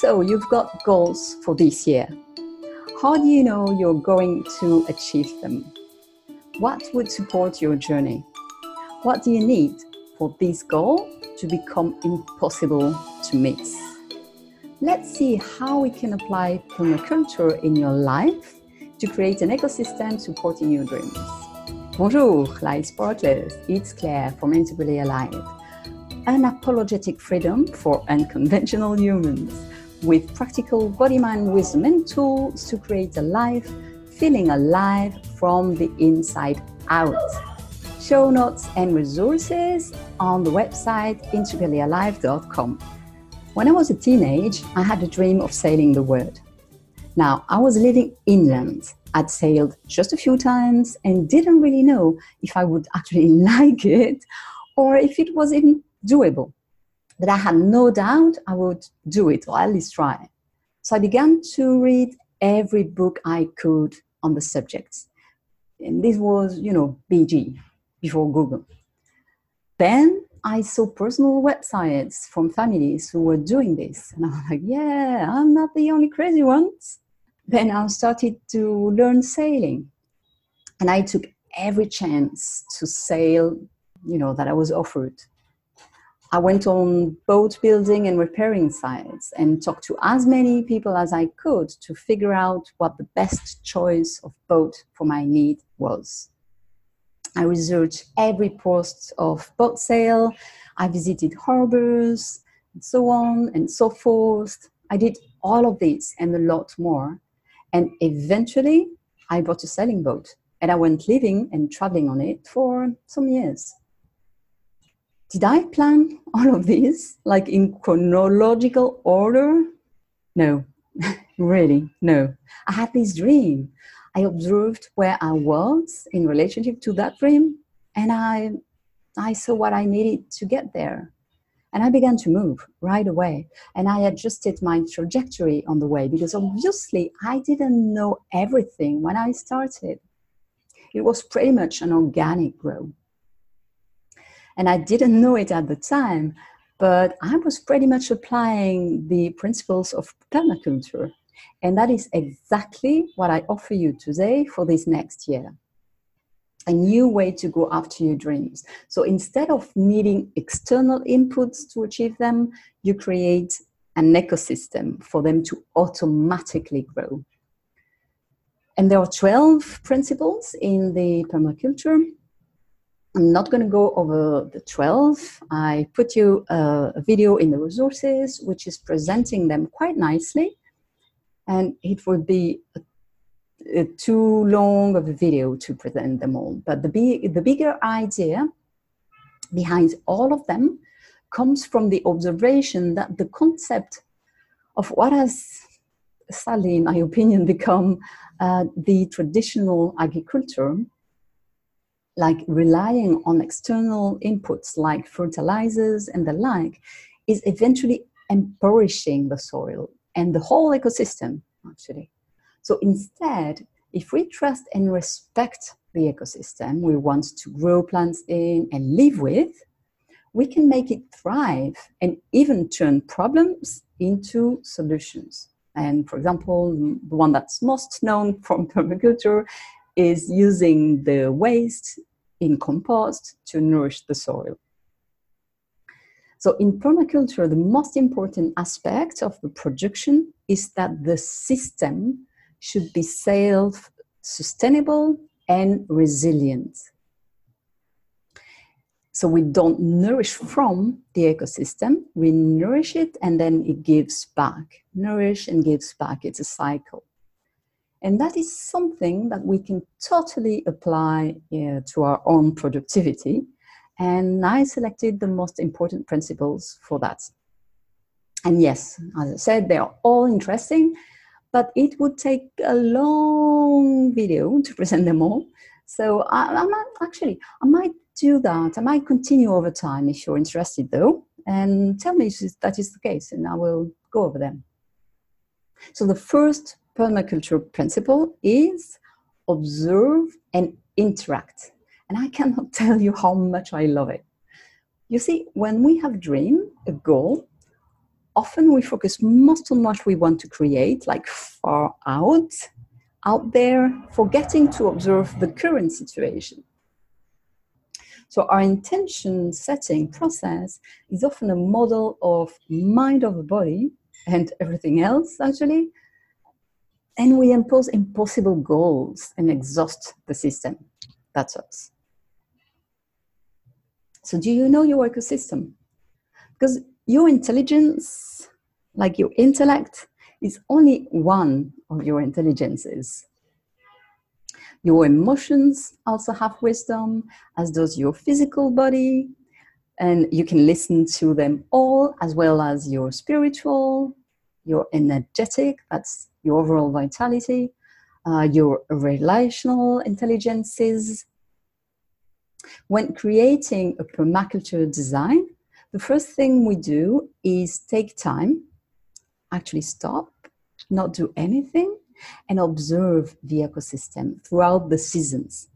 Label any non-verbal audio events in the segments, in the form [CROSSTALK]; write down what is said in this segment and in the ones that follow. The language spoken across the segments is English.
So, you've got goals for this year. How do you know you're going to achieve them? What would support your journey? What do you need for this goal to become impossible to miss? Let's see how we can apply permaculture in your life to create an ecosystem supporting your dreams. Bonjour, light sparklers. It's Claire from Intuitively Alive. Unapologetic freedom for unconventional humans with practical body mind wisdom and tools to create a life feeling alive from the inside out. Show notes and resources on the website intuitivelyalive.com. When I was a teenage, I had a dream of sailing the world. Now, I was living inland. I'd sailed just a few times and didn't really know if I would actually [LAUGHS] like it or if it was even doable. But I had no doubt I would do it or at least try. So I began to read every book I could on the subject. And this was, you know, BG before Google. Then I saw personal websites from families who were doing this. And I was like, yeah, I'm not the only crazy ones. Then I started to learn sailing. And I took every chance to sail, you know, that I was offered. I went on boat building and repairing sites and talked to as many people as I could to figure out what the best choice of boat for my need was. I researched every post of boat sale. I visited harbors and so on and so forth. I did all of this and a lot more and eventually, I bought a sailing boat and I went living and traveling on it for some years. Did I plan all of this like in chronological order? No, [LAUGHS] really, no. I had this dream. I observed where I was in relationship to that dream and I, I saw what I needed to get there. And I began to move right away. And I adjusted my trajectory on the way because obviously I didn't know everything when I started. It was pretty much an organic growth. And I didn't know it at the time, but I was pretty much applying the principles of permaculture. And that is exactly what I offer you today for this next year a new way to go after your dreams. So instead of needing external inputs to achieve them, you create an ecosystem for them to automatically grow. And there are 12 principles in the permaculture. I'm not going to go over the 12. I put you a, a video in the resources which is presenting them quite nicely. And it would be a uh, too long of a video to present them all. But the, big, the bigger idea behind all of them comes from the observation that the concept of what has sadly, in my opinion, become uh, the traditional agriculture, like relying on external inputs like fertilizers and the like, is eventually impoverishing the soil and the whole ecosystem, actually. So instead, if we trust and respect the ecosystem we want to grow plants in and live with, we can make it thrive and even turn problems into solutions. And for example, the one that's most known from [LAUGHS] permaculture is using the waste in compost to nourish the soil. So in permaculture, the most important aspect of the production is that the system should be self sustainable and resilient. So we don't nourish from the ecosystem, we nourish it and then it gives back. Nourish and gives back. It's a cycle. And that is something that we can totally apply to our own productivity. And I selected the most important principles for that. And yes, as I said, they are all interesting but it would take a long video to [LAUGHS] present them all. So I, I might actually, I might do that. I might continue over time if you're interested, though, and tell me if that is the case, and I will go over them. So the first permaculture principle is observe and interact. And I cannot [LAUGHS] tell you how much I love it. You see, when we have a dream, a goal, often we focus most on what we want to create, like far out, out there, forgetting to observe the current situation. So, our intention setting process is often a model of mind over body and everything else, actually. And we impose impossible goals and exhaust the system. That's us. So, do you know your ecosystem? Because your intelligence, like your intellect, is only one of your intelligences. Your emotions also have wisdom, as does your physical body, and you can listen to them all, as well as your spiritual, your energetic, that's your overall vitality, uh, your relational intelligences. When creating a permaculture design, the first thing we do is take time, actually stop, not do anything, and observe the ecosystem throughout the seasons.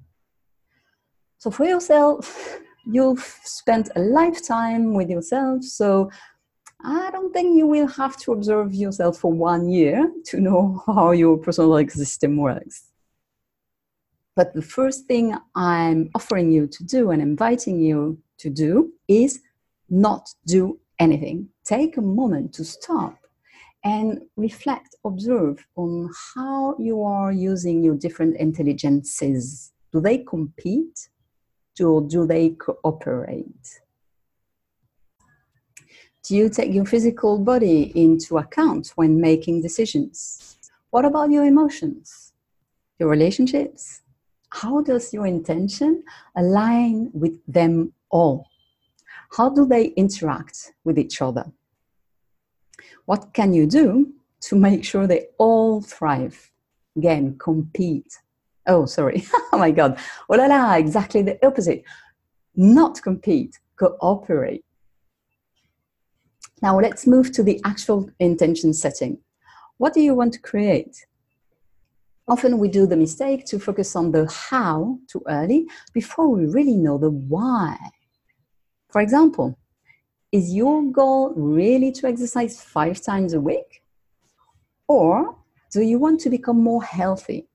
So for yourself, [LAUGHS] you've spent a lifetime with yourself, so I don't think you will have to observe yourself for one year to know [LAUGHS] how your personal system works. But the first thing I'm offering you to do and inviting you to do is not do anything. Take a moment to stop and reflect, observe on how you are using your different intelligences. Do they compete or do they cooperate? Do you take your physical body into account when making decisions? What about your emotions, your relationships? How does your intention align with them all? How do they interact with each other? What can you do to make sure they all thrive? Again, compete. Oh, sorry. [LAUGHS] oh my God. Oh la la, exactly the opposite. Not compete, cooperate. Now let's move to the actual intention setting. What do you want to create? Often we do the mistake to focus on the how too early before we really know the why. For example, is your goal really to exercise five times a week? Or do you want to become more healthy?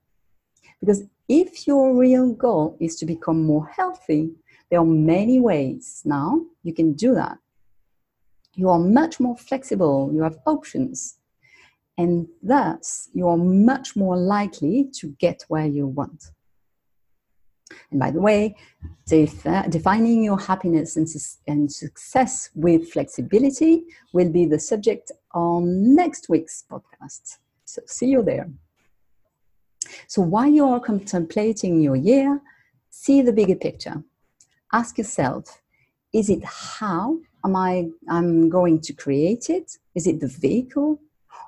Because if your real goal is to become more healthy, there are many ways now you can do that. You are much more flexible, you have options, and thus you are much more likely to get where you want. And by the way, def- defining your happiness and, su- and success with flexibility will be the subject on next week's podcast. So see you there. So while you are contemplating your year, see the bigger picture. Ask yourself, is it how am I I'm going to create it? Is it the vehicle?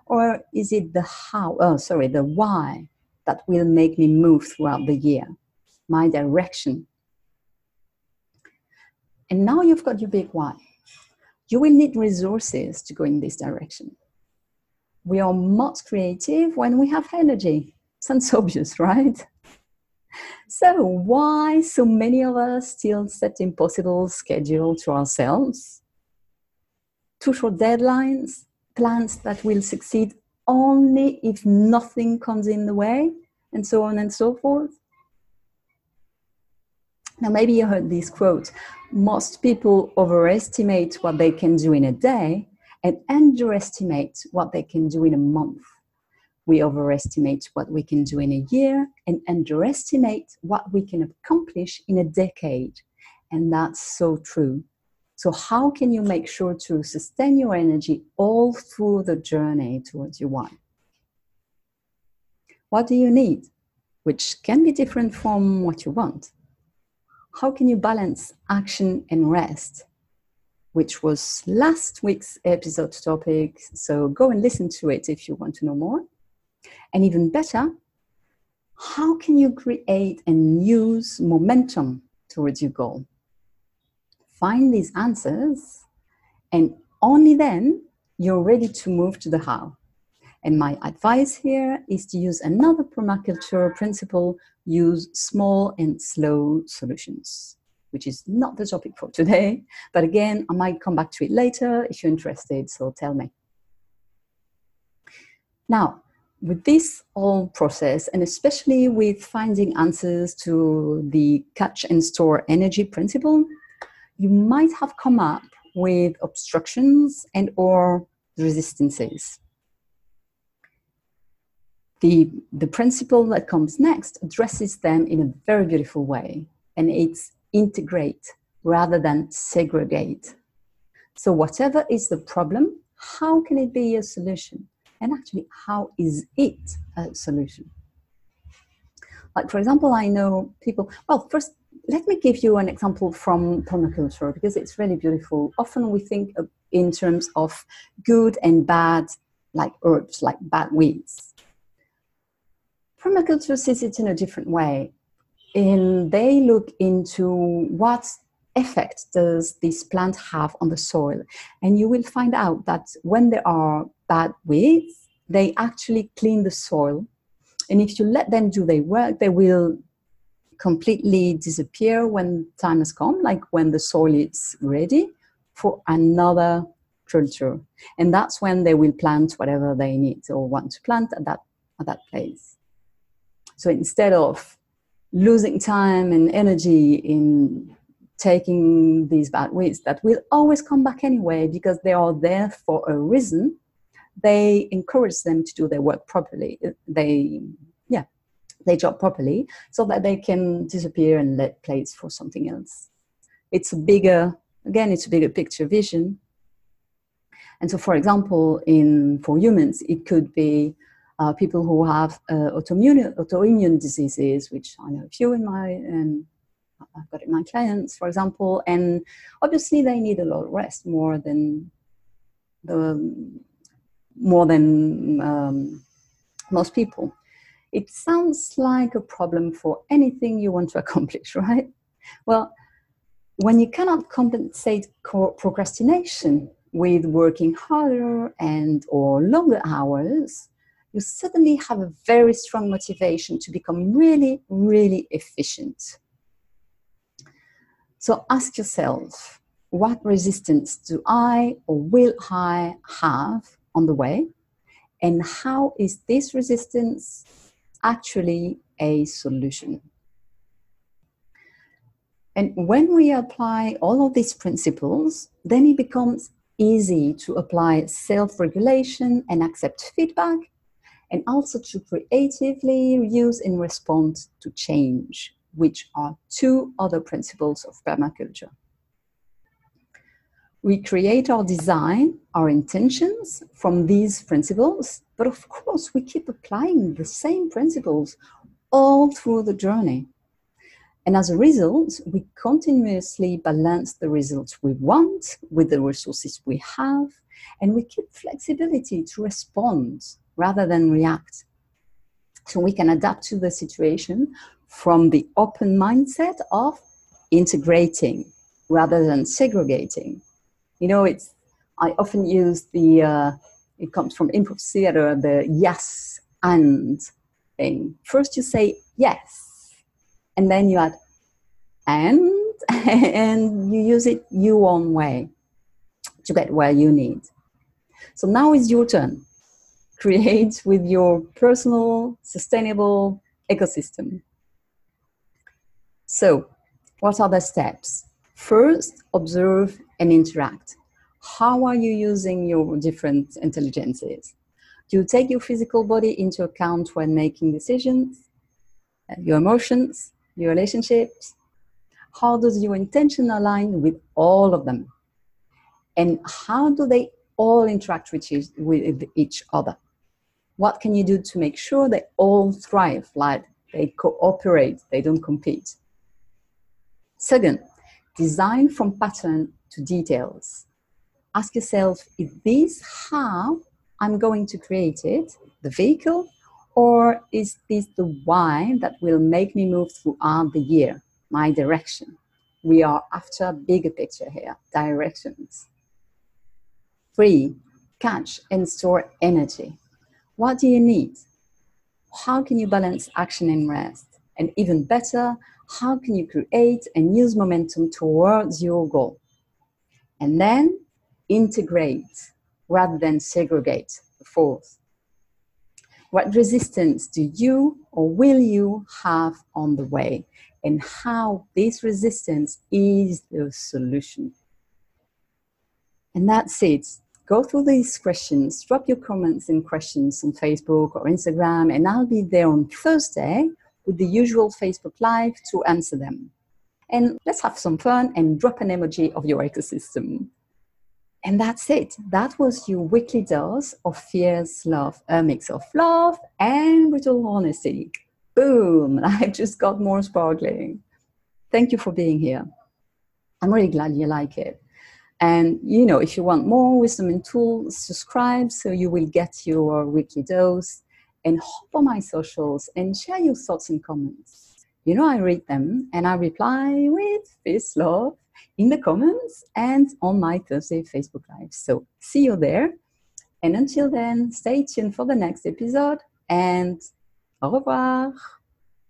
Or is it the how, oh sorry, the why that will make me move throughout the year? my direction. And now you've got your big why. You will need resources to go in this direction. We are most creative when we have energy. Sounds [LAUGHS] obvious, right? So, why so many of us still set impossible schedule to ourselves? Too short deadlines, plans that will succeed only if nothing comes in the way, and so on and so forth. Now, maybe you heard this quote most people overestimate what they can do in a day and underestimate what they can do in a month. We overestimate what we can do in a year and underestimate what we can accomplish in a decade. And that's so true. So, how can you make sure to sustain your energy all through the journey towards your why? What do you need? Which can be different from what you want how can you balance action and rest? Which was last week's episode topic. So go and listen to it if you want to know more. And even better, how can you create and use momentum towards your goal? Find these answers, and only then you're ready to move to the how. And my advice here is to use another permaculture principle use small and slow solutions, which is not the topic for today. But again, I might come back to it later if you're interested, so tell me. Now, with this whole process, and especially with finding answers to the catch and store energy principle, you might have come up with obstructions and or resistances. The, the principle that comes next addresses them in a very beautiful way, and it's integrate rather than segregate. So, whatever is the problem, how can it be a solution? And actually how is it a solution? Like for example i know people well first let me give you an example from permaculture because it's really beautiful. Often we think in terms of good and bad like herbs like bad weeds. Permaculture sees it in a different way. And they look into what effect does this plant have on the soil. And you will find out that when there are bad weeds, they actually clean the soil. And if you let them do their work, they will completely disappear when time has come, like when the soil is ready for another culture. And that's when they will plant whatever they need or want to plant at that, at that place. So instead of losing time and energy in taking these bad weeds that will always come back anyway because they are there for a reason they encourage them to do their work properly. They, yeah, they job properly so that they can disappear and let place for something else. It's a bigger, again, it's a bigger picture vision. And so, for example, in for humans, it could be uh, people who have uh, autoimmune, autoimmune diseases, which I know a few in my and I've got in my clients, for example, and obviously they need a lot of rest more than the more than um, most people. It sounds like a problem for anything you want to [LAUGHS] accomplish, right? Well, when you cannot compensate procrastination with working harder and or longer hours, you suddenly have a very strong motivation to become really, really efficient. So ask yourself, what resistance do I or will I have on the way? And how is this resistance actually a solution? And when we apply all of these principles then it becomes easy to apply self-regulation and accept feedback and also to creatively use in response to change which are two other principles of permaculture we create our design, our intentions from these principles, but of course, we keep applying the same principles all through the journey. And as a result, we continuously balance the results we want with the resources we have, and we keep flexibility to respond rather than react. So we can adapt to the situation from the open mindset of integrating rather than segregating you know, it's I often use the uh, it comes from improv theater, the yes and thing. First you say yes, and then you add and [LAUGHS] and you use it your own way to get where you need. So now is your turn. Create with your personal sustainable ecosystem. So, what are the steps? First, observe and interact. How are you using your different intelligences? Do you take your physical body into account when making decisions? Uh, your emotions, your relationships? How does your intention align with all of them? And how do they all interact with each other? What can you do to make sure they all thrive, like they cooperate, they don't compete? Second, design from pattern to details. Ask yourself, is this how I'm going to create it, the vehicle, or is this the why that will make me move throughout the year, my direction? We are after a bigger picture here, directions. Three, catch and store energy. What do you need? How can you balance action and rest? And even better, how can you create and use momentum towards your goal? And then integrate rather than segregate the fourth. What resistance do you or will you have on the way? And how this resistance is the solution. And that's it. Go through these questions, drop your comments and questions on Facebook or Instagram, and I'll be there on Thursday with the usual Facebook Live to answer them. And let's have some fun and drop an emoji of your ecosystem. And that's it. That was your weekly dose of fierce love, a mix of love and brutal honesty. Boom! [LAUGHS] I just got more sparkling. Thank you for being here. I'm really glad you like it. And you know, if you want more wisdom and tools, subscribe so you will get your weekly dose and hop on my socials and share your thoughts and comments. You know, I read them and I reply with fierce love in the comments and on my Thursday Facebook Live. So see you there. And until then, stay tuned for the next episode and au revoir.